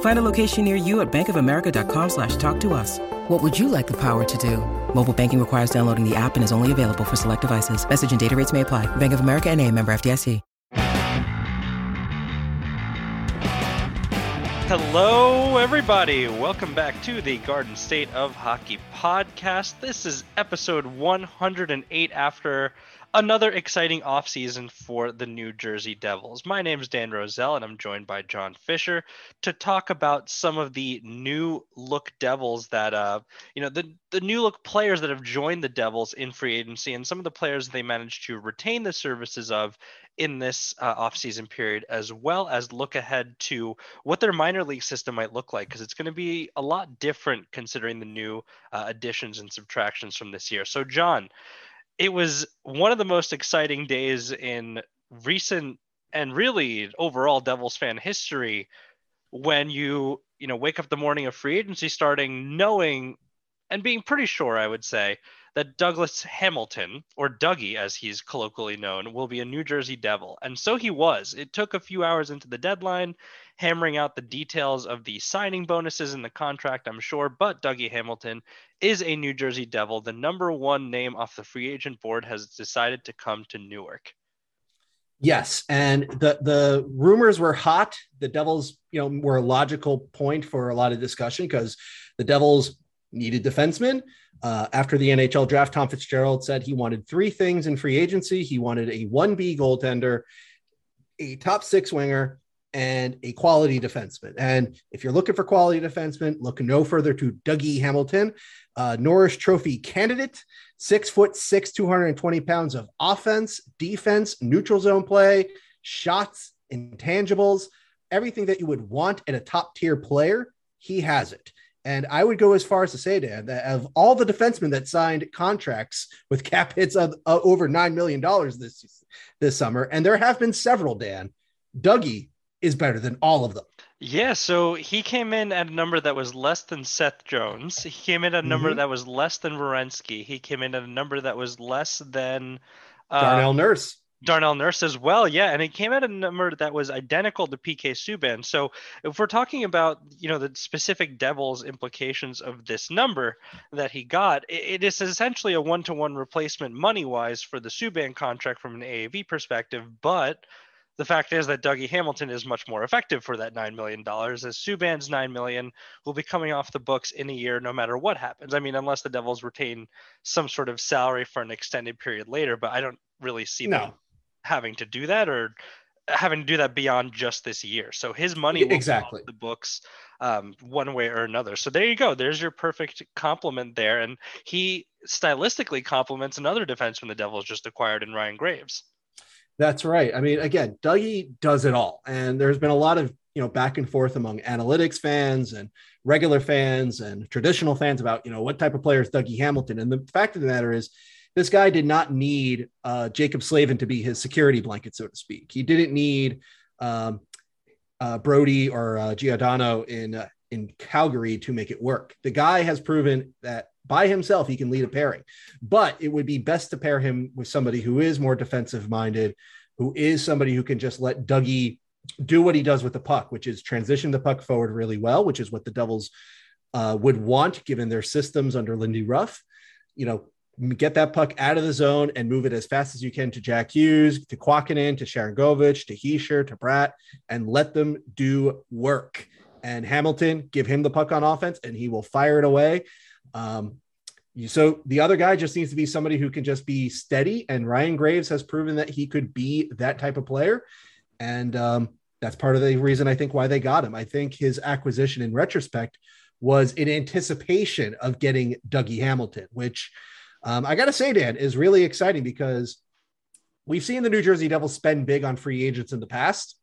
Find a location near you at bankofamerica.com slash talk to us. What would you like the power to do? Mobile banking requires downloading the app and is only available for select devices. Message and data rates may apply. Bank of America and a member FDIC. Hello, everybody. Welcome back to the Garden State of Hockey podcast. This is episode 108 after another exciting offseason for the New Jersey Devils. My name is Dan Roselle, and I'm joined by John Fischer to talk about some of the new look Devils that, uh, you know, the, the new look players that have joined the Devils in free agency and some of the players they managed to retain the services of in this uh, offseason period, as well as look ahead to what their minor league system might look like, because it's going to be a lot different considering the new uh, additions and subtractions from this year. So, John, it was one of the most exciting days in recent and really overall Devils fan history when you you know wake up the morning of free agency starting knowing and being pretty sure I would say that Douglas Hamilton, or Dougie as he's colloquially known, will be a New Jersey Devil. And so he was. It took a few hours into the deadline, hammering out the details of the signing bonuses in the contract, I'm sure, but Dougie Hamilton is a New Jersey Devil. The number one name off the free agent board has decided to come to Newark. Yes, and the the rumors were hot. The Devils, you know, were a logical point for a lot of discussion because the Devils needed defensemen. Uh, after the NHL draft, Tom Fitzgerald said he wanted three things in free agency. He wanted a 1B goaltender, a top six winger, and a quality defenseman. And if you're looking for quality defenseman, look no further to Dougie Hamilton, uh, Norris Trophy candidate, six foot six, 220 pounds of offense, defense, neutral zone play, shots, intangibles, everything that you would want in a top tier player. He has it. And I would go as far as to say, Dan, that of all the defensemen that signed contracts with cap hits of uh, over $9 million this, this summer, and there have been several, Dan, Dougie is better than all of them. Yeah, so he came in at a number that was less than Seth Jones. He came in at a number mm-hmm. that was less than Werenski. He came in at a number that was less than uh, Darnell Nurse. Darnell Nurse as well, yeah, and it came at a number that was identical to PK Subban. So if we're talking about you know the specific Devils implications of this number that he got, it, it is essentially a one-to-one replacement money-wise for the Subban contract from an AAV perspective, but the fact is that Dougie Hamilton is much more effective for that nine million dollars, as Subban's 9 million will be coming off the books in a year, no matter what happens. I mean, unless the Devils retain some sort of salary for an extended period later, but I don't really see no. them having to do that or having to do that beyond just this year. So his money will exactly the books um, one way or another. So there you go. There's your perfect compliment there, and he stylistically complements another defense from the Devils just acquired in Ryan Graves. That's right. I mean, again, Dougie does it all. And there's been a lot of, you know, back and forth among analytics fans and regular fans and traditional fans about, you know, what type of player is Dougie Hamilton. And the fact of the matter is, this guy did not need uh, Jaccob Slavin to be his security blanket, so to speak. He didn't need um, uh, Brodie or uh, Giordano in uh, in Calgary to make it work. The guy has proven that by himself he can lead a pairing, but it would be best to pair him with somebody who is more defensive minded, who is somebody who can just let Dougie do what he does with the puck, which is transition the puck forward really well, which is what the Devils uh, would want given their systems under Lindy Ruff. You know, get that puck out of the zone and move it as fast as you can to Jack Hughes, to Kuokkanen, to Sharangovich, to Hischier, to Bratt, and let them do work. And Hamilton, give him the puck on offense and he will fire it away. Um, so the other guy just needs to be somebody who can just be steady. And Ryan Graves has proven that he could be that type of player. And um, that's part of the reason I think why they got him. I think his acquisition in retrospect was in anticipation of getting Dougie Hamilton, which – um, I got to say, Dan, is really exciting because we've seen the New Jersey Devils spend big on free agents in the past.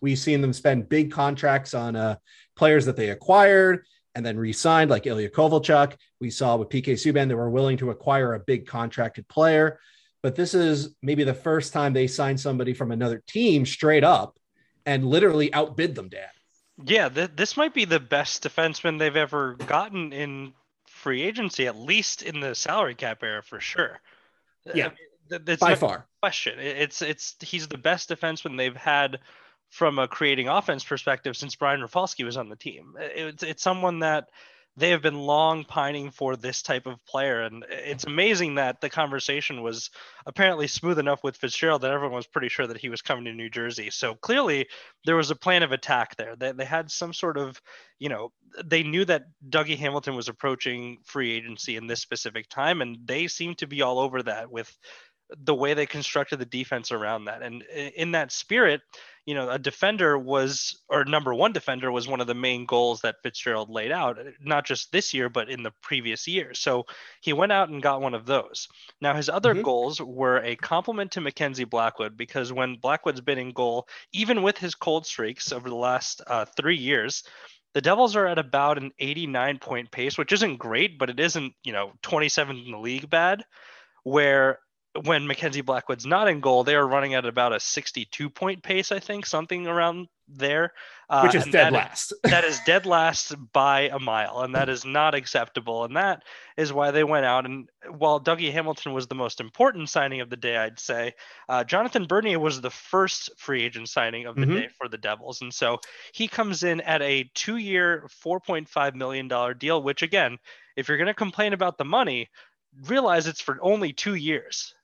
We've seen them spend big contracts on uh, players that they acquired and then re-signed, like Ilya Kovalchuk. We saw with PK Subban they were willing to acquire a big contracted player, but this is maybe the first time they signed somebody from another team straight up and literally outbid them, Dan. Yeah, th- this might be the best defenseman they've ever gotten in free agency, at least in the salary cap era for sure. Yeah, I mean, by far. Question. It's it's he's the best defenseman they've had from a creating offense perspective since Brian Rafalski was on the team. It's it's someone that they have been long pining for this type of player. And it's amazing that the conversation was apparently smooth enough with Fitzgerald that everyone was pretty sure that he was coming to New Jersey. So clearly there was a plan of attack there. They, they had some sort of, you know, they knew that Dougie Hamilton was approaching free agency in this specific time, and they seemed to be all over that with the way they constructed the defense around that. And in that spirit, you know, a defender was, or number one defender was one of the main goals that Fitzgerald laid out, not just this year, but in the previous years. So he went out and got one of those. Now, his other mm-hmm. goals were a compliment to Mackenzie Blackwood because when Blackwood's been in goal, even with his cold streaks over the last uh, three years, the Devils are at about an 89 point pace, which isn't great, but it isn't, you know, 27 in the league bad. Where when Mackenzie Blackwood's not in goal, they are running at about a 62 point pace, I think, something around there. Uh, Which is dead that last. Is, that is dead last by a mile, and that is not acceptable. And that is why they went out. And while Dougie Hamilton was the most important signing of the day, I'd say uh, Jonathan Bernier was the first free agent signing of the mm-hmm. day for the Devils. And so he comes in at a two year, $4.5 million deal, which, again, if you're going to complain about the money, realize it's for only two years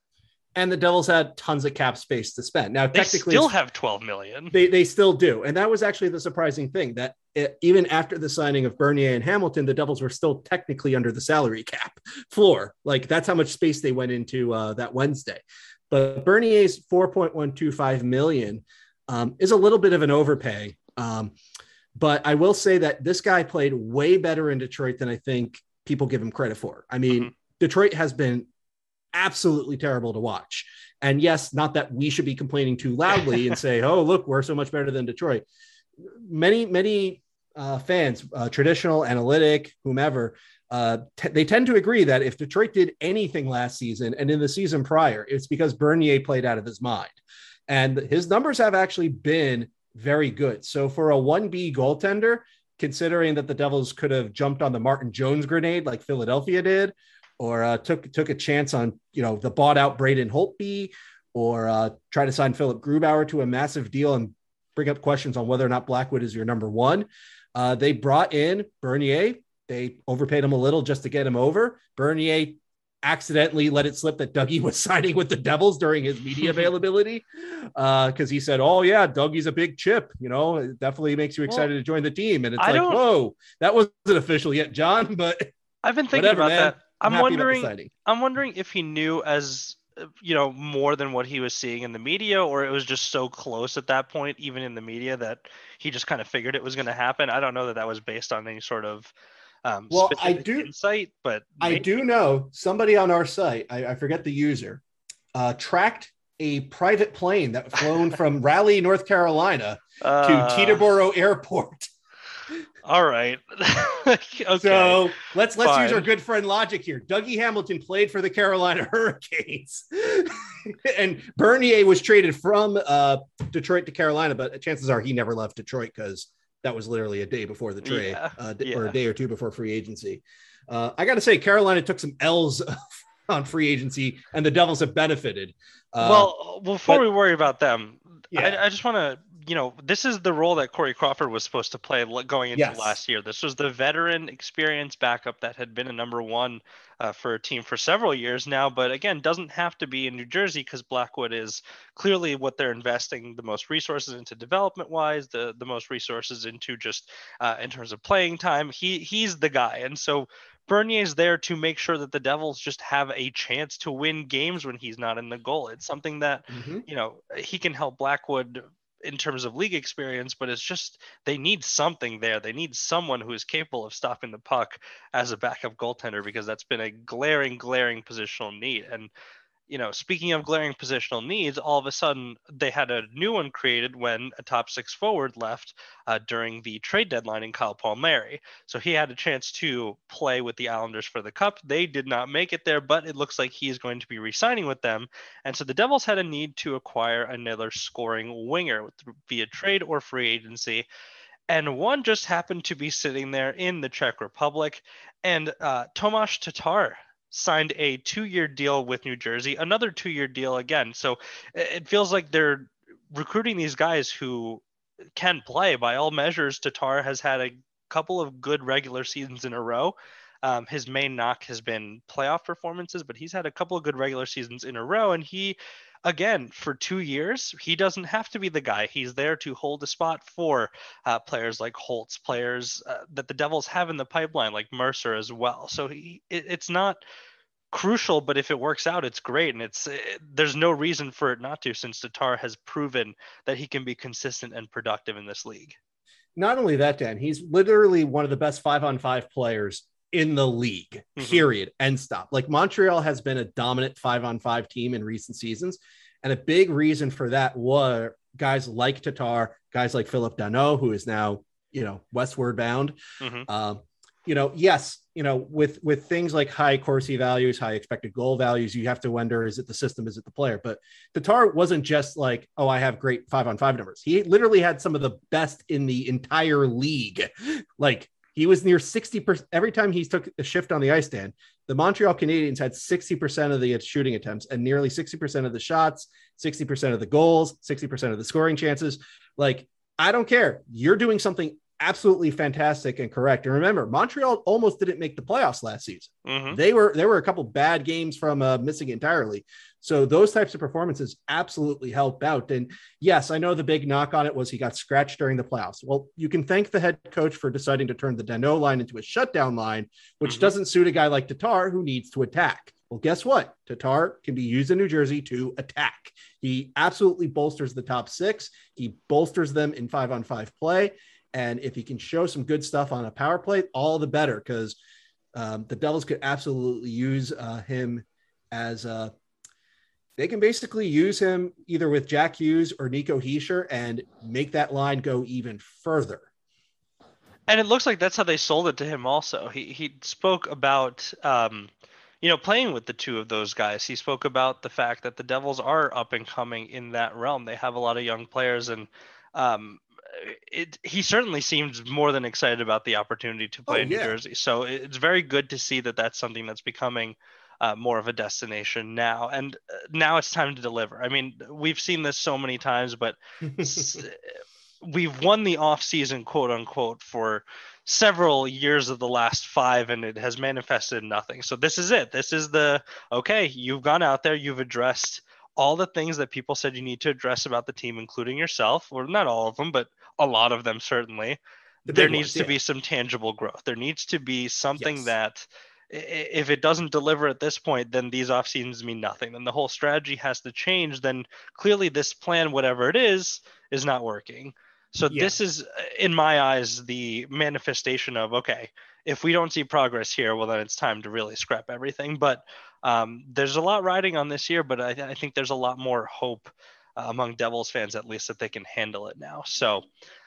and the Devils had tons of cap space to spend. Now, they technically, still have 12 million. They, they still do. And that was actually the surprising thing that it, even after the signing of Bernier and Hamilton, the Devils were still technically under the salary cap floor. Like that's how much space they went into uh, that Wednesday. But Bernier's 4.125 million um, is a little bit of an overpay. Um, but I will say that this guy played way better in Detroit than I think people give him credit for. I mean, mm-hmm. Detroit has been absolutely terrible to watch. And yes, not that we should be complaining too loudly and say, "Oh, look, we're so much better than Detroit." Many, many uh, fans, uh, traditional, analytic, whomever, uh, t- they tend to agree that if Detroit did anything last season and in the season prior, it's because Bernier played out of his mind, and his numbers have actually been very good. So for a one B goaltender, considering that the Devils could have jumped on the Martin Jones grenade like Philadelphia did, or uh, took took a chance on you know the bought out Braden Holtby, or uh, try to sign Philipp Grubauer to a massive deal and bring up questions on whether or not Blackwood is your number one. Uh, they brought in Bernier. They overpaid him a little just to get him over. Bernier accidentally let it slip that Dougie was signing with the Devils during his media availability because uh, he said, "Oh yeah, Dougie's a big chip. You know, it definitely makes you excited well, to join the team." And it's I like, "Whoa, that wasn't official yet, John." But I've been thinking whatever, about man. that. I'm, I'm wondering. I'm wondering if he knew as you know more than what he was seeing in the media, or it was just so close at that point, even in the media, that he just kind of figured it was going to happen. I don't know that that was based on any sort of um, well, I do insight, but maybe. I do know somebody on our site. I, I forget the user uh, tracked a private plane that flown from Raleigh, North Carolina Uh, to Teterboro Airport. All right. okay. So let's let's use our good friend logic here. Dougie Hamilton played for the Carolina Hurricanes, and Bernier was traded from uh, Detroit to Carolina, but chances are he never left Detroit because that was literally a day before the trade, Yeah, uh, d- or a day or two before free agency. Uh, I got to say, Carolina took some L's on free agency, and the Devils have benefited. Uh, well, before but- we worry about them, Yeah. I, I just want to, you know, this is the role that Corey Crawford was supposed to play going into Yes. last year. This was the veteran, experienced backup that had been a number one uh, for a team for several years now. But again, doesn't have to be in New Jersey because Blackwood is clearly what they're investing the most resources into development wise, the the most resources into just uh, in terms of playing time. He he's the guy, and so. Bernier's there to make sure that the Devils just have a chance to win games when he's not in the goal. It's something that mhm. you know he can help Blackwood in terms of league experience, but it's just they need something there. They need someone who is capable of stopping the puck as a backup goaltender because that's been a glaring, glaring positional need. And you know, speaking of glaring positional needs, all of a sudden they had a new one created when a top six forward left uh, during the trade deadline in Kyle Palmieri. So he had a chance to play with the Islanders for the Cup. They did not make it there, but it looks like he is going to be re-signing with them. And so the Devils had a need to acquire another scoring winger via trade or free agency. And one just happened to be sitting there in the Czech Republic. And uh, Tomáš Tatar signed a two year deal with New Jersey, another two year deal again. So it it feels like they're recruiting these guys who can play by all measures. Tatar has had a couple of good regular seasons in a row. Um, his main knock has been playoff performances, but he's had a couple of good regular seasons in a row. And he, again, for two years, he doesn't have to be the guy. He's there to hold a spot for uh, players like Holtz, players uh, that the Devils have in the pipeline, like Mercer as well. So he, it, it's not crucial, but if it works out, it's great. And it's eh, there's no reason for it not to, since Tatar has proven that he can be consistent and productive in this league. not only that, Dan, he's literally one of the best five on five players in the league, Mhm. period. End stop. Like Montreal has been a dominant five on five team in recent seasons. And a big reason for that were guys like Tatar, guys like Phillip Danault, who is now, you know, westward bound. Mhm. Um, you know, yes, you know, with with things like high Corsi values, high expected goal values, you have to wonder: is it the system, is it the player? But Tatar wasn't just like, oh, I have great five on five numbers. He literally had some of the best in the entire league. Like he was near 60% every time he took a shift on the ice stand. The Montreal Canadiens had 60% of the shooting attempts and nearly 60% of the shots, 60% of the goals, 60% of the scoring chances. Like, I don't care. You're doing something absolutely fantastic and correct. And remember, Montreal almost didn't make the playoffs last season. Mhm. They were there were a couple bad games from uh, missing entirely. So those types of performances absolutely help out. And yes, I know the big knock on it was he got scratched during the playoffs. Well, you can thank the head coach for deciding to turn the Danault line into a shutdown line, which Mhm. doesn't suit a guy like Tatar who needs to attack. Well, guess what? Tatar can be used in New Jersey to attack. He absolutely bolsters the top six. He bolsters them in five on five play. And if he can show some good stuff on a power play, all the better because um, the Devils could absolutely use uh, him as uh, they can basically use him either with Jack Hughes or Nico Hischier and make that line go even further. And it looks like that's how they sold it to him. Also, he he spoke about um, you know playing with the two of those guys. He spoke about the fact that the Devils are up and coming in that realm. They have a lot of young players, and um, it he certainly seems more than excited about the opportunity to play Oh, in New yeah. Jersey. So it's very good to see that that's something that's becoming. Uh, more of a destination now, and uh, now it's time to deliver. I mean, we've seen this so many times, but we've won the off season quote unquote for several years of the last five and it has manifested nothing so this is it this is the okay you've gone out there you've addressed all the things that people said you need to address about the team including yourself or not all of them but a lot of them certainly The there needs ones, to yeah. be some tangible growth there needs to be something Yes. that if it doesn't deliver at this point then these off seasons mean nothing then the whole strategy has to change then clearly this plan whatever it is is not working So Yeah. this is, in my eyes, the manifestation of okay, if we don't see progress here, well then it's time to really scrap everything. But um, there's a lot riding on this year, but I, I think there's a lot more hope uh, among Devils fans, at least, that they can handle it now. So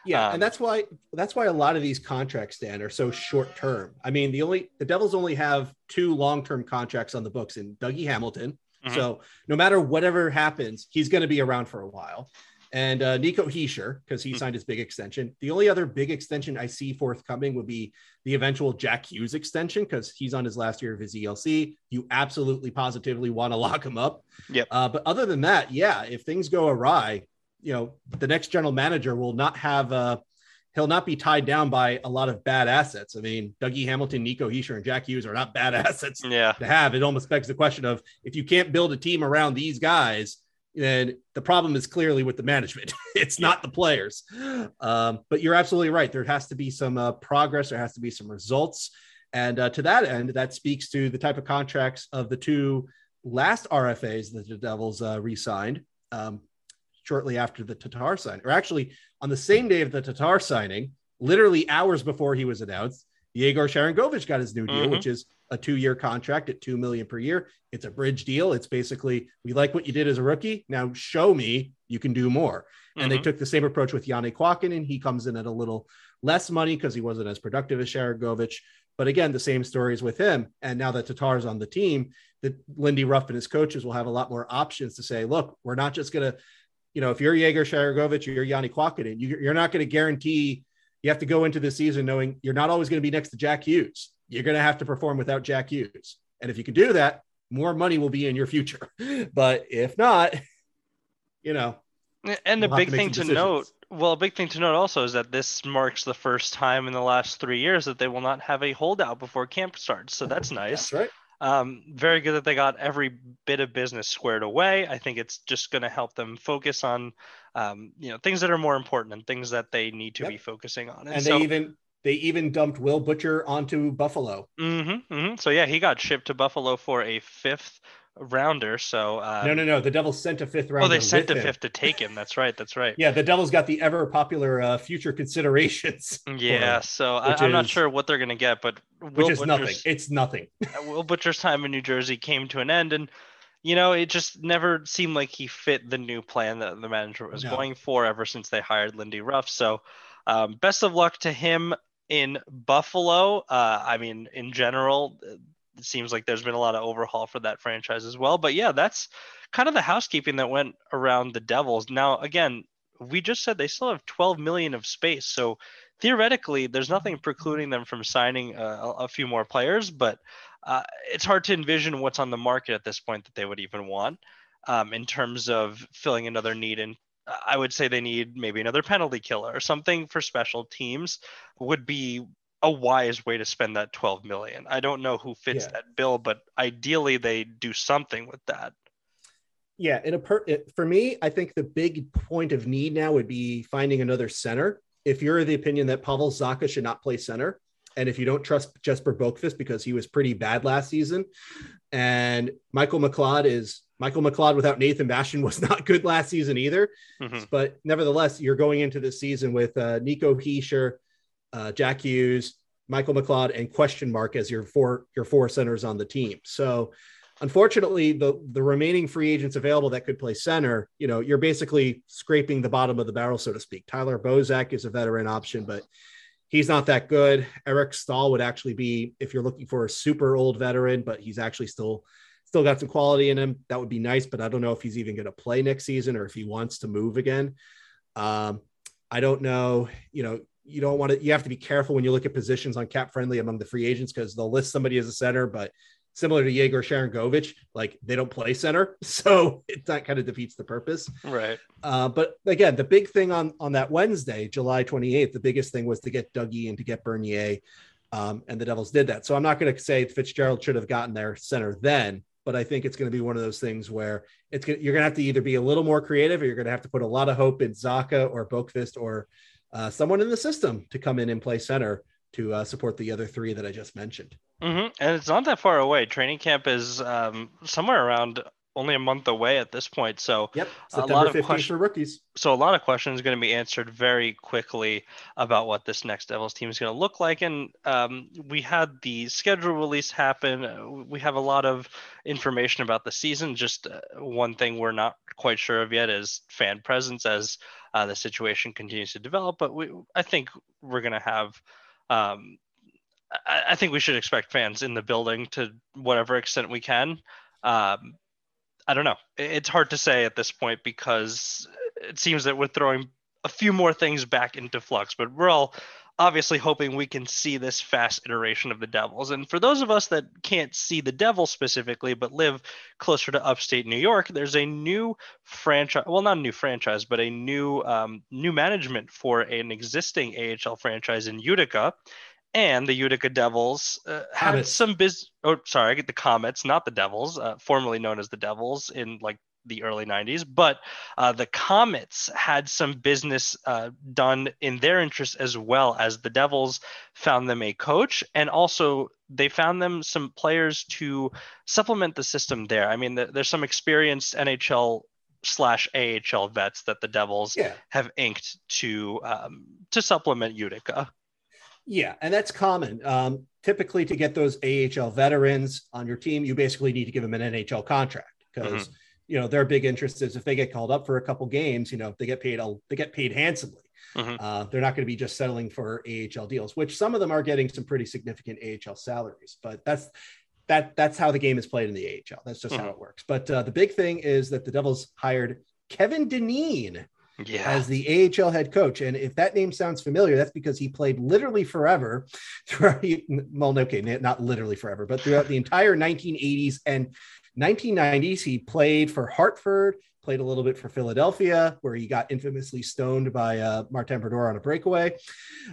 Yeah, Um, and that's why that's why a lot of these contracts, Dan, are so short term. I mean, the only the Devils only have two long term contracts on the books in Dougie Hamilton. Mhm. So no matter whatever happens, he's going to be around for a while. And uh, Nico Hischier, because he Hmm. signed his big extension. The only other big extension I see forthcoming would be the eventual Jack Hughes extension, because he's on his last year of his ELC. You absolutely positively want to lock him up. Yep. Uh, but other than that, yeah, if things go awry, you know, the next general manager will not have uh he'll not be tied down by a lot of bad assets. I mean, Dougie Hamilton, Nico Hischier, and Jack Hughes are not bad assets yeah, to have. It almost begs the question of if you can't build a team around these guys, then the problem is clearly with the management. it's not the players. Um, but you're absolutely right. There has to be some uh, progress. There has to be some results. And uh, to that end, that speaks to the type of contracts of the two last RFAs that the Devils uh, re-signed um, shortly after the Tatar sign, or actually on the same day of the Tatar signing, literally hours before he was announced, Yegor Sharangovich got his new deal, Mhm. which is a two-year contract at two million per year. It's a bridge deal. It's basically we like what you did as a rookie. Now show me you can do more. And they Mhm. took the same approach with Janne Kuokkanen. He comes in at a little less money because he wasn't as productive as Sharangovich. But again, the same stories with him. And now that Tatar's on the team, that Lindy Ruff and his coaches will have a lot more options to say, look, we're not just going to, you know, if you're Yegor Sharangovich or you're Janne Kuokkanen, you, you're not going to guarantee you have to go into the season knowing you're not always going to be next to Jack Hughes. You're going to have to perform without Jack Hughes. And if you can do that, more money will be in your future. But if not, you know, And the big to thing to note, well, a big thing to note also is that this marks the first time in the last three years that they will not have a holdout before camp starts. So that's nice. that's right. Um, very good that they got every bit of business squared away. I think it's just going to help them focus on, um, you know, things that are more important and things that they need to Yep. be focusing on. And so, they even they even dumped Will Butcher onto Buffalo. Mhm, mhm. so yeah, he got shipped to Buffalo for a fifth rounder. So uh, no, no, no. The Devils sent a fifth rounder. oh, they sent a fifth to take him. That's right. That's right. Yeah, the Devils got the ever popular uh, future considerations. Yeah, him, so I, I'm not sure what they're going to get, but which Will is nothing. It's nothing. uh, Will Butcher's time in New Jersey came to an end, and you know it just never seemed like he fit the new plan that the manager was No. going for ever since they hired Lindy Ruff. So, um, best of luck to him in Buffalo. Uh, I mean, in general, uh, it seems like there's been a lot of overhaul for that franchise as well. But yeah, that's kind of the housekeeping that went around the Devils. Now, again, we just said they still have 12 million of space, so theoretically, there's nothing precluding them from signing uh, a, few more players, but uh, it's hard to envision what's on the market at this point that they would even want um, in terms of filling another need. And I would say they need maybe another penalty killer or something for special teams would be a wise way to spend that 12 million. I don't know who fits Yeah. that bill, but ideally they do something with that. Yeah, in a per for me, I think the big point of need now would be finding another center. If you're of the opinion that Pavel Zacha should not play center, and if you don't trust Jesper Boqvist because he was pretty bad last season, and Michael McLeod is Michael McLeod without Nathan Bastian was not good last season either. Mhm. But nevertheless, you're going into this season with uh, Nico Hischier, uh, Jack Hughes, Michael McLeod, and question mark as your four your four centers on the team. So unfortunately, the the remaining free agents available that could play center, you know, you're basically scraping the bottom of the barrel, so to speak. Tyler Bozak is a veteran option, but he's not that good. Eric Staal would actually be if you're looking for a super old veteran, but he's actually still still got some quality in him. That would be nice, but I don't know if he's even going to play next season or if he wants to move again. Um, I don't know. You know, you don't want to. You have to be careful when you look at positions on cap friendly among the free agents because they'll list somebody as a center, but similar to Yegor Sharangovich, like they don't play center, so it that kind of defeats the purpose. Right. Uh, but again, the big thing on on that Wednesday, July 28th, the biggest thing was to get Dougie and to get Bernier, um, and the Devils did that. So I'm not going to say Fitzgerald should have gotten their center then, but I think it's going to be one of those things where it's gonna, you're going to have to either be a little more creative, or you're going to have to put a lot of hope in Zacha or Boqvist or uh, someone in the system to come in and play center to uh, support the other three that I just mentioned. hmm And it's not that far away. Training camp is um, somewhere around only a month away at this point. So yep, September a lot of questions for rookies. So a lot of questions going to be answered very quickly about what this next Devils team is going to look like. And um, we had the schedule release happen. We have a lot of information about the season. Just uh, one thing we're not quite sure of yet is fan presence as uh, the situation continues to develop. But we, I think we're going to have. Um, I, I think we should expect fans in the building to whatever extent we can. Um, I don't know. It's hard to say at this point because it seems that we're throwing a few more things back into flux, but we're all obviously hoping we can see this fast iteration of the Devils. And for those of us that can't see the Devils specifically, but live closer to upstate New York, there's a new franchise. Well, not a new franchise, but a new um, new management for an existing AHL franchise in Utica and the Utica Devils uh, had some biz. Oh, sorry, I get the Comets, not the Devils, uh, formerly known as the Devils in like the early 90s. But uh, the Comets had some business uh, done in their interest as well as the Devils found them a coach and also they found them some players to supplement the system there. I mean, the, there's some experienced NHL slash AHL vets that the Devils yeah. have inked to um, to supplement Utica. Yeah, and that's common. Um, typically, to get those AHL veterans on your team, you basically need to give them an NHL contract because mm-hmm. you know their big interest is if they get called up for a couple games, you know they get paid. They get paid handsomely. Mm-hmm. Uh, they're not going to be just settling for AHL deals, which some of them are getting some pretty significant AHL salaries. But that's that that's how the game is played in the AHL. That's just mm-hmm. how it works. But uh, the big thing is that the Devils hired Kevin Dineen yeah. as the AHL head coach. And if that name sounds familiar, that's because he played literally forever throughout, well, okay, not literally forever, but throughout the entire 1980s and 1990s. He played for Hartford, played a little bit for Philadelphia, where he got infamously stoned by uh, Martin Brodeur on a breakaway.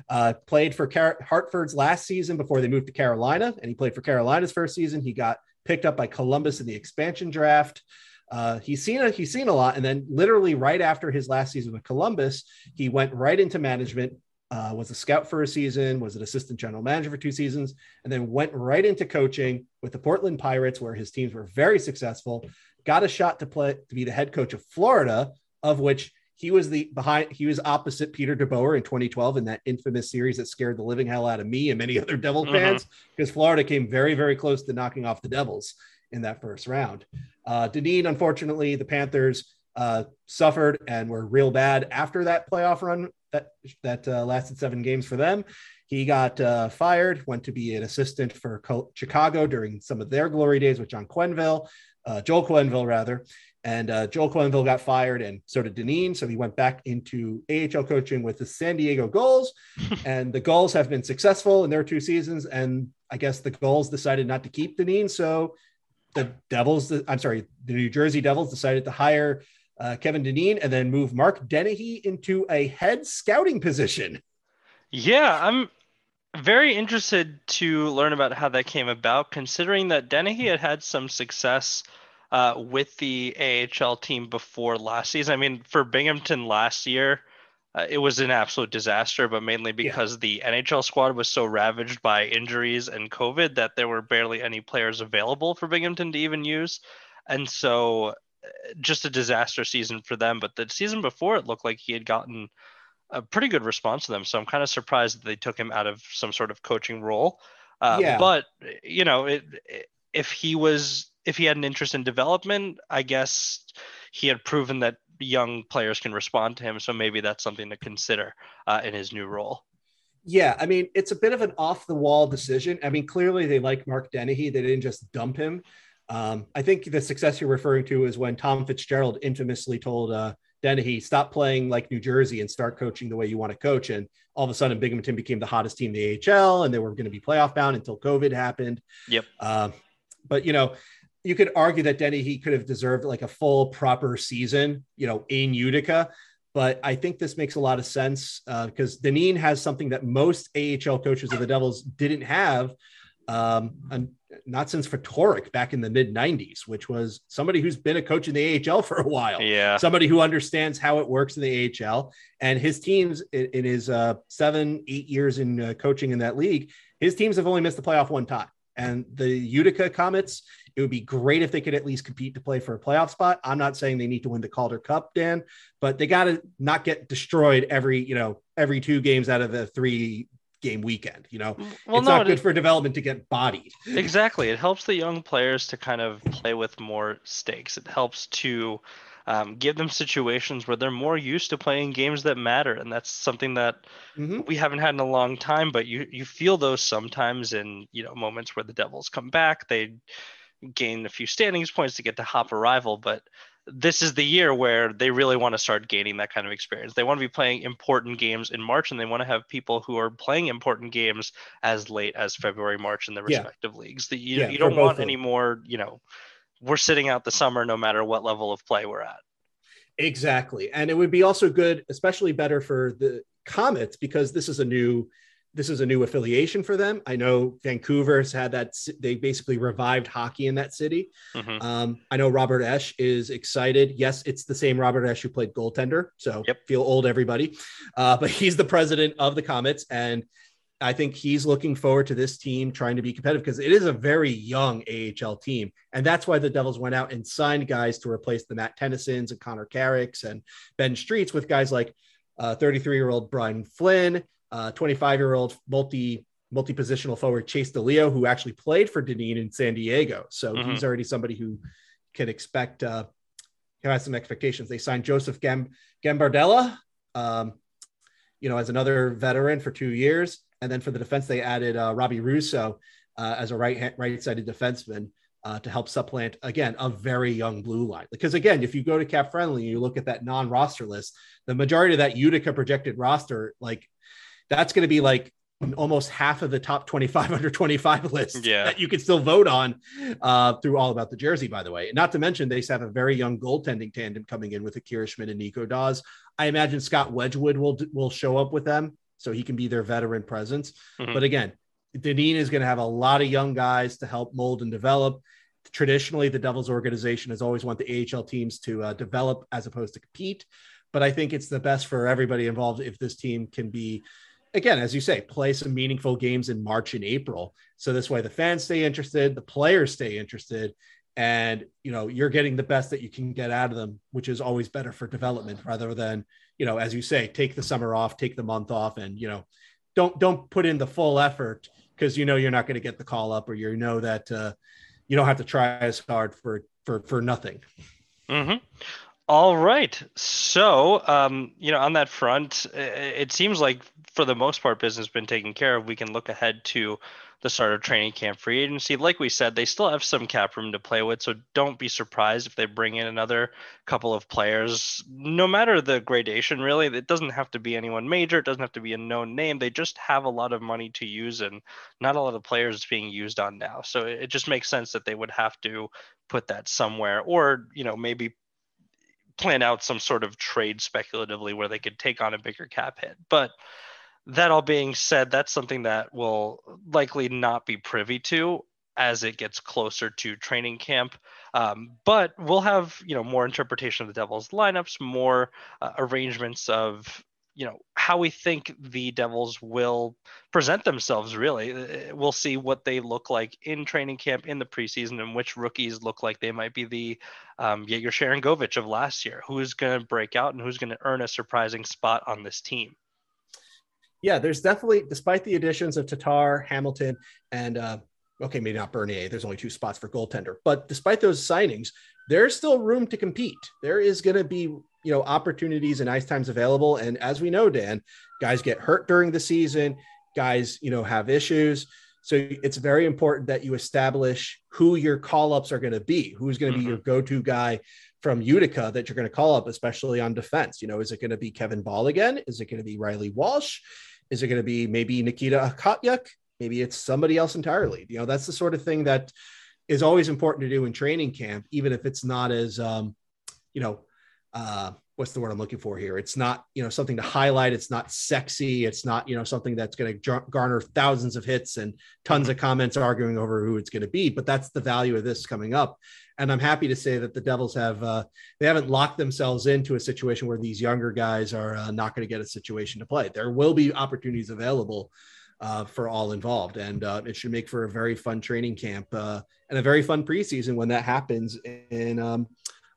Uh, played for Car- Hartford's last season before they moved to Carolina, and he played for Carolina's first season. He got picked up by Columbus in the expansion draft. Uh, he's seen a, he's seen a lot, and then literally right after his last season with Columbus, he went right into management. Uh, was a scout for a season, was an assistant general manager for two seasons, and then went right into coaching with the Portland Pirates, where his teams were very successful. Got a shot to play to be the head coach of Florida, of which he was the behind he was opposite Peter DeBoer in 2012 in that infamous series that scared the living hell out of me and many other Devil mm-hmm. fans because Florida came very very close to knocking off the Devils in that first round. Uh, Dineen, unfortunately, the Panthers uh, suffered and were real bad after that playoff run that that uh, lasted seven games for them. He got uh, fired, went to be an assistant for Chicago during some of their glory days with John Quenneville, uh, Joel Quenneville rather. And uh, Joel Quenneville got fired, and so did Dineen. So he went back into AHL coaching with the San Diego Gulls, and the Gulls have been successful in their two seasons. And I guess the Gulls decided not to keep Dineen, so the Devils, I'm sorry, the New Jersey Devils decided to hire uh, Kevin Dineen and then move Mark Dennehy into a head scouting position. Yeah, I'm very interested to learn about how that came about, considering that Dennehy had had some success uh, with the AHL team before last season. I mean, for Binghamton last year, uh, it was an absolute disaster, but mainly because yeah. the NHL squad was so ravaged by injuries and COVID that there were barely any players available for Binghamton to even use. And so, uh, just a disaster season for them. But the season before, it looked like he had gotten a pretty good response to them. So I'm kind of surprised that they took him out of some sort of coaching role. Uh, yeah. But, you know, it, if he was, if he had an interest in development, I guess he had proven that young players can respond to him. So maybe that's something to consider uh, in his new role. Yeah, I mean, it's a bit of an off the wall decision. I mean, clearly they like Mark Dennehy. They didn't just dump him. Um, I think the success you're referring to is when Tom Fitzgerald infamously told uh, Dennehy, stop playing like New Jersey and start coaching the way you want to coach. And all of a sudden, Binghamton became the hottest team in the AHL and they were going to be playoff bound until COVID happened. Yep. Uh, but, you know, you could argue that Dennehy could have deserved like a full proper season, you know, in Utica. But I think this makes a lot of sense because uh, Dineen has something that most AHL coaches of the Devils didn't have, um, and not since Ftorek back in the mid 90s, which was somebody who's been a coach in the AHL for a while. Yeah. Somebody who understands how it works in the AHL. And his teams, in, in his uh, seven, eight years in uh, coaching in that league, his teams have only missed the playoff one time And the Utica Comets, it would be great if they could at least compete to play for a playoff spot. I'm not saying they need to win the Calder Cup, Dan, but they got to not get destroyed every, you know, every two games out of the three game weekend. You know, mm, well, it's no, not good it, for development to get bodied. Exactly. It helps the young players to kind of play with more stakes. It helps to um, give them situations where they're more used to playing games that matter, and that's something that mm-hmm. we haven't had in a long time. But you you feel those sometimes in you know moments where the Devils come back, they gain a few standings points to get to hop a rival, but this is the year where they really want to start gaining that kind of experience. They want to be playing important games in March, and they want to have people who are playing important games as late as February, March in the respective yeah. leagues. The, you, yeah, you don't want any more, you know, we're sitting out the summer no matter what level of play we're at. Exactly. And it would be also good, especially better for the Comets, because this is a new this is a new affiliation for them. I know Vancouver's had that. They basically revived hockey in that city. Mm-hmm. Um, I know Robert Esche is excited. Yes, it's the same Robert Esche who played goaltender. So yep. feel old, everybody. Uh, but he's the president of the Comets, and I think he's looking forward to this team trying to be competitive because it is a very young AHL team. And that's why the Devils went out and signed guys to replace the Matt Tennysons and Connor Carricks and Ben Streets with guys like 33 uh, year old Brian Flynn, 25 uh, year old multi multi positional forward Chase DeLeo, who actually played for Dineen in San Diego. So mm-hmm. he's already somebody who can expect, uh, who has some expectations. They signed Joseph Gam- Gambardella, um, you know, as another veteran for two years. And then for the defense, they added uh, Robbie Russo uh, as a right right sided defenseman uh, to help supplant again a very young blue line. Because again, if you go to Cap Friendly and you look at that non roster list, the majority of that Utica projected roster, like that's going to be like almost half of the top 25 under 25 list yeah. that you can still vote on uh, through all about the jersey, by the way. Not to mention they have a very young goaltending tandem coming in with Akira Schmid and Nico Daws I imagine Scott Wedgewood will will show up with them so he can be their veteran presence. Mm-hmm. But again, Dineen is going to have a lot of young guys to help mold and develop. Traditionally, the Devils organization has always want the AHL teams to uh, develop as opposed to compete. But I think it's the best for everybody involved if this team can be, again, as you say, play some meaningful games in March and April. So this way the fans stay interested, the players stay interested, and you know you're getting the best that you can get out of them, which is always better for development rather than you know, as you say, take the summer off, take the month off, and you know, don't don't put in the full effort because you know you're not going to get the call up, or you know that uh, you don't have to try as hard for for for nothing. Mm-hmm. All right. So, um, you know, on that front, it seems like for the most part, business been taken care of. We can look ahead to the start of training camp free agency. Like we said, they still have some cap room to play with, so don't be surprised if they bring in another couple of players. No matter the gradation, really, it doesn't have to be anyone major. It doesn't have to be a known name. They just have a lot of money to use, and not a lot of players being used on now. So it just makes sense that they would have to put that somewhere, or you know maybe plan out some sort of trade speculatively where they could take on a bigger cap hit, but that all being said, that's something that will likely not be privy to as it gets closer to training camp. Um, but we'll have you know more interpretation of the Devils lineups, more uh, arrangements of you know how we think the Devils will present themselves. Really, uh, we'll see what they look like in training camp in the preseason, and which rookies look like they might be the um, Yegor Sharangovich of last year, who's going to break out and who's going to earn a surprising spot on this team yeah, there's definitely, despite the additions of Tatar, Hamilton, and uh, okay, maybe not Bernier. There's only two spots for goaltender, but despite those signings, there's still room to compete. There is going to be, you know, opportunities and ice times available. And as we know, Dan, guys get hurt during the season. Guys, you know, have issues. So it's very important that you establish who your call ups are going to be. Who's going to mm-hmm. be your go to guy from Utica that you're going to call up, especially on defense? You know, is it going to be Kevin Bahl again? Is it going to be Reilly Walsh? Is it going to be maybe Nikita Okhotyuk? Maybe it's somebody else entirely. You know, that's the sort of thing that is always important to do in training camp, even if it's not as, um, you know, uh, what's the word I'm looking for here? It's not, you know, something to highlight. It's not sexy. It's not, you know, something that's going to garner thousands of hits and tons of comments arguing over who it's going to be. But that's the value of this coming up. And I'm happy to say that the Devils have, uh, they haven't locked themselves into a situation where these younger guys are uh, not going to get a situation to play. There will be opportunities available uh, for all involved. And uh, it should make for a very fun training camp uh, and a very fun preseason when that happens in um,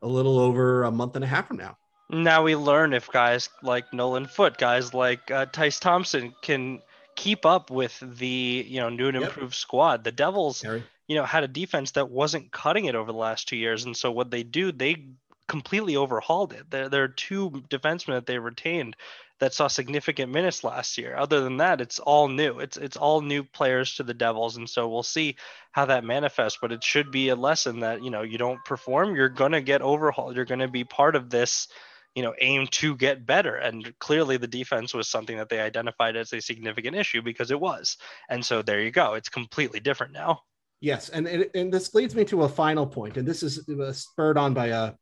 a little over a month and a half from now. Now we learn if guys like Nolan Foote, guys like uh, Tyce Thompson can keep up with the you know new and improved yep. squad. The Devils, you know, had a defense that wasn't cutting it over the last two years, and so what they do, they completely overhauled it. There, there are two defensemen that they retained that saw significant minutes last year. Other than that, it's all new. It's it's all new players to the Devils, and so we'll see how that manifests. But it should be a lesson that you know you don't perform, you're gonna get overhauled. You're gonna be part of this you know aim to get better. And clearly the defense was something that they identified as a significant issue because it was. And so there you go. It's completely different now. Yes. And and this leads me to a final point. And this is uh, spurred on by a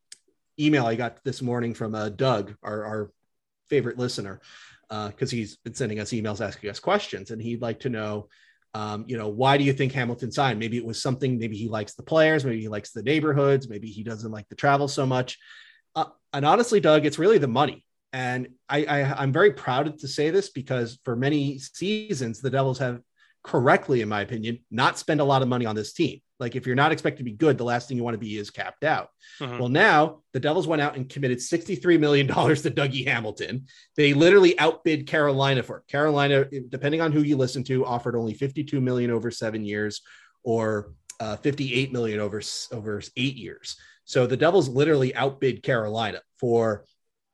email i got this morning from uh, doug our, our favorite listener because uh, he's been sending us emails asking us questions. And he'd like to know um, you know, why do you think Hamilton signed? Maybe it was something, maybe he likes the players, maybe he likes the neighborhoods, maybe he doesn't like the travel so much. Uh, and honestly, Doug, it's really the money. And I, I, I'm very proud to say this because for many seasons, the Devils have correctly, in my opinion, not spend a lot of money on this team. Like if you're not expected to be good, the last thing you want to be is capped out. Mm-hmm. Well, now the Devils went out and committed $63 million to Dougie Hamilton. They literally outbid Carolina for it. Carolina, depending on who you listen to, offered only 52 million over seven years or uh, 58 million over over eight years. So the Devils literally outbid Carolina for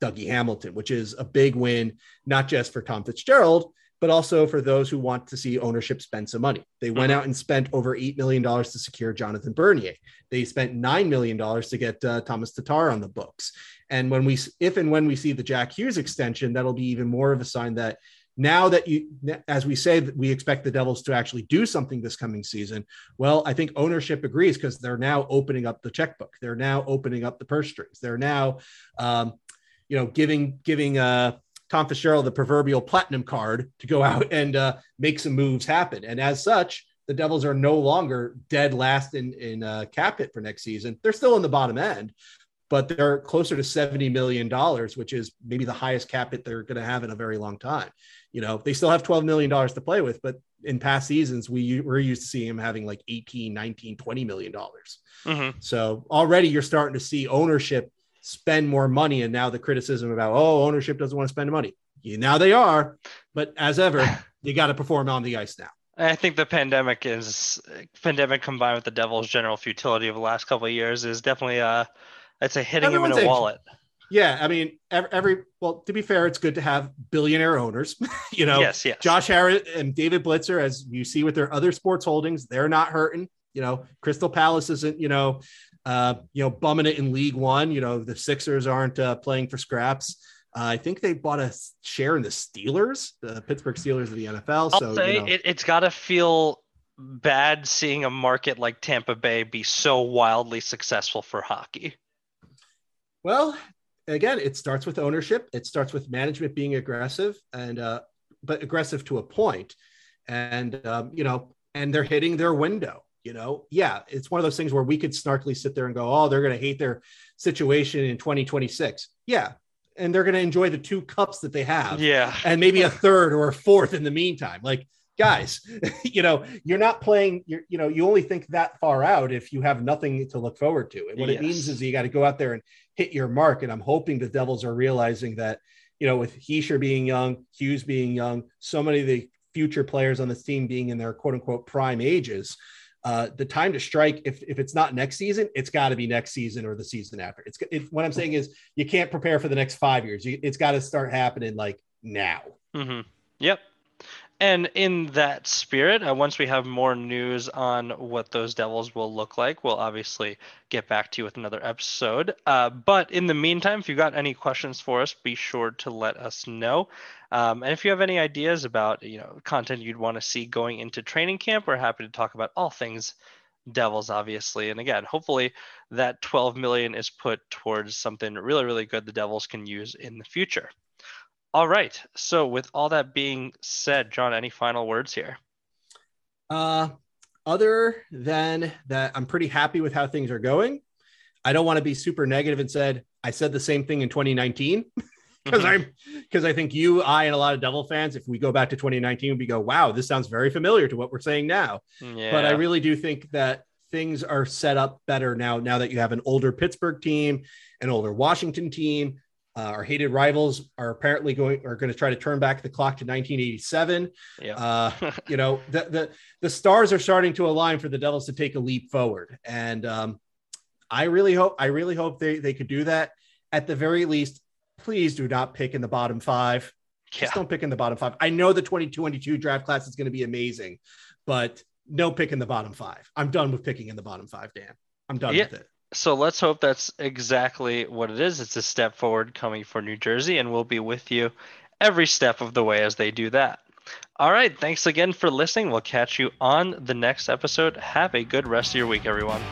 Dougie Hamilton, which is a big win, not just for Tom Fitzgerald, but also for those who want to see ownership spend some money. They went mm-hmm. out and spent over $8 million to secure Jonathan Bernier. They spent $9 million to get uh, Thomas Tatar on the books. And when we, if and when we see the Jack Hughes extension, that'll be even more of a sign that now that you as we say that we expect the devils to actually do something this coming season well i think ownership agrees because they're now opening up the checkbook. They're now opening up the purse strings. They're now um, you know giving giving uh tom fitzgerald the proverbial platinum card to go out and uh, make some moves happen. And as such the devils are no longer dead last in in uh, cap hit for next season. They're still in the bottom end but they're closer to 70 million dollars which is maybe the highest cap hit they're going to have in a very long time you know, they still have $12 million to play with, but in past seasons, we we're used to seeing them having like 18, 19, 20 million dollars. Mm-hmm. So already you're starting to see ownership spend more money. And now the criticism about, oh, ownership doesn't want to spend money. Now they are, but as ever, you got to perform on the ice now. I think the pandemic is pandemic combined with the devil's general futility of the last couple of years is definitely uh it's a hitting Everyone's him in a wallet. Yeah, I mean, every, every, well, to be fair, it's good to have billionaire owners. you know, yes, yes. Josh Harris and David Blitzer, as you see with their other sports holdings, they're not hurting. You know, Crystal Palace isn't, you know, uh, you know, bumming it in League One. You know, the Sixers aren't uh, playing for scraps. Uh, I think they bought a share in the Steelers, the Pittsburgh Steelers of the NFL. I'll so say you know. it, it's got to feel bad seeing a market like Tampa Bay be so wildly successful for hockey. Well, again, it starts with ownership. It starts with management being aggressive and, uh, but aggressive to a point. And, um, you know, and they're hitting their window. You know, yeah, it's one of those things where we could snarkily sit there and go, oh, they're going to hate their situation in 2026. Yeah. And they're going to enjoy the two cups that they have. Yeah. And maybe a third or a fourth in the meantime. Like, guys, you know, you're not playing, you're, you know, you only think that far out if you have nothing to look forward to. And what yes. it means is you got to go out there and hit your mark. And I'm hoping the Devils are realizing that, you know, with Hischier being young, Hughes being young, so many of the future players on this team being in their quote unquote prime ages, uh, the time to strike, if, if it's not next season, it's got to be next season or the season after. It's it, what I'm saying is you can't prepare for the next five years. You, it's got to start happening like now. Mm-hmm. Yep. And in that spirit, uh, once we have more news on what those devils will look like, we'll obviously get back to you with another episode. Uh, but in the meantime, if you've got any questions for us, be sure to let us know. Um, and if you have any ideas about you know content you'd want to see going into training camp, we're happy to talk about all things devils obviously and again hopefully that 12 million is put towards something really really good the devils can use in the future all right. So, with all that being said, John, any final words here? Uh, other than that, I'm pretty happy with how things are going. I don't want to be super negative and said I said the same thing in 2019 because I'm because I think you, I, and a lot of Devil fans, if we go back to 2019, we go, wow, this sounds very familiar to what we're saying now. Yeah. But I really do think that things are set up better now. Now that you have an older Pittsburgh team, an older Washington team, uh, our hated rivals are apparently going are going to try to turn back the clock to 1987. Yeah. Uh, you know, the, the the stars are starting to align for the Devils to take a leap forward, and um, I really hope I really hope they they could do that. At the very least, please do not pick in the bottom five. yeah. Just don't pick in the bottom five. I know the 2022 draft class is going to be amazing, but no pick in the bottom five. I'm done with picking in the bottom five, Dan. I'm done Yeah. with it. So let's hope that's exactly what it is. It's a step forward coming for New Jersey, and we'll be with you every step of the way as they do that. All right. Thanks again for listening. We'll catch you on the next episode. Have a good rest of your week, everyone.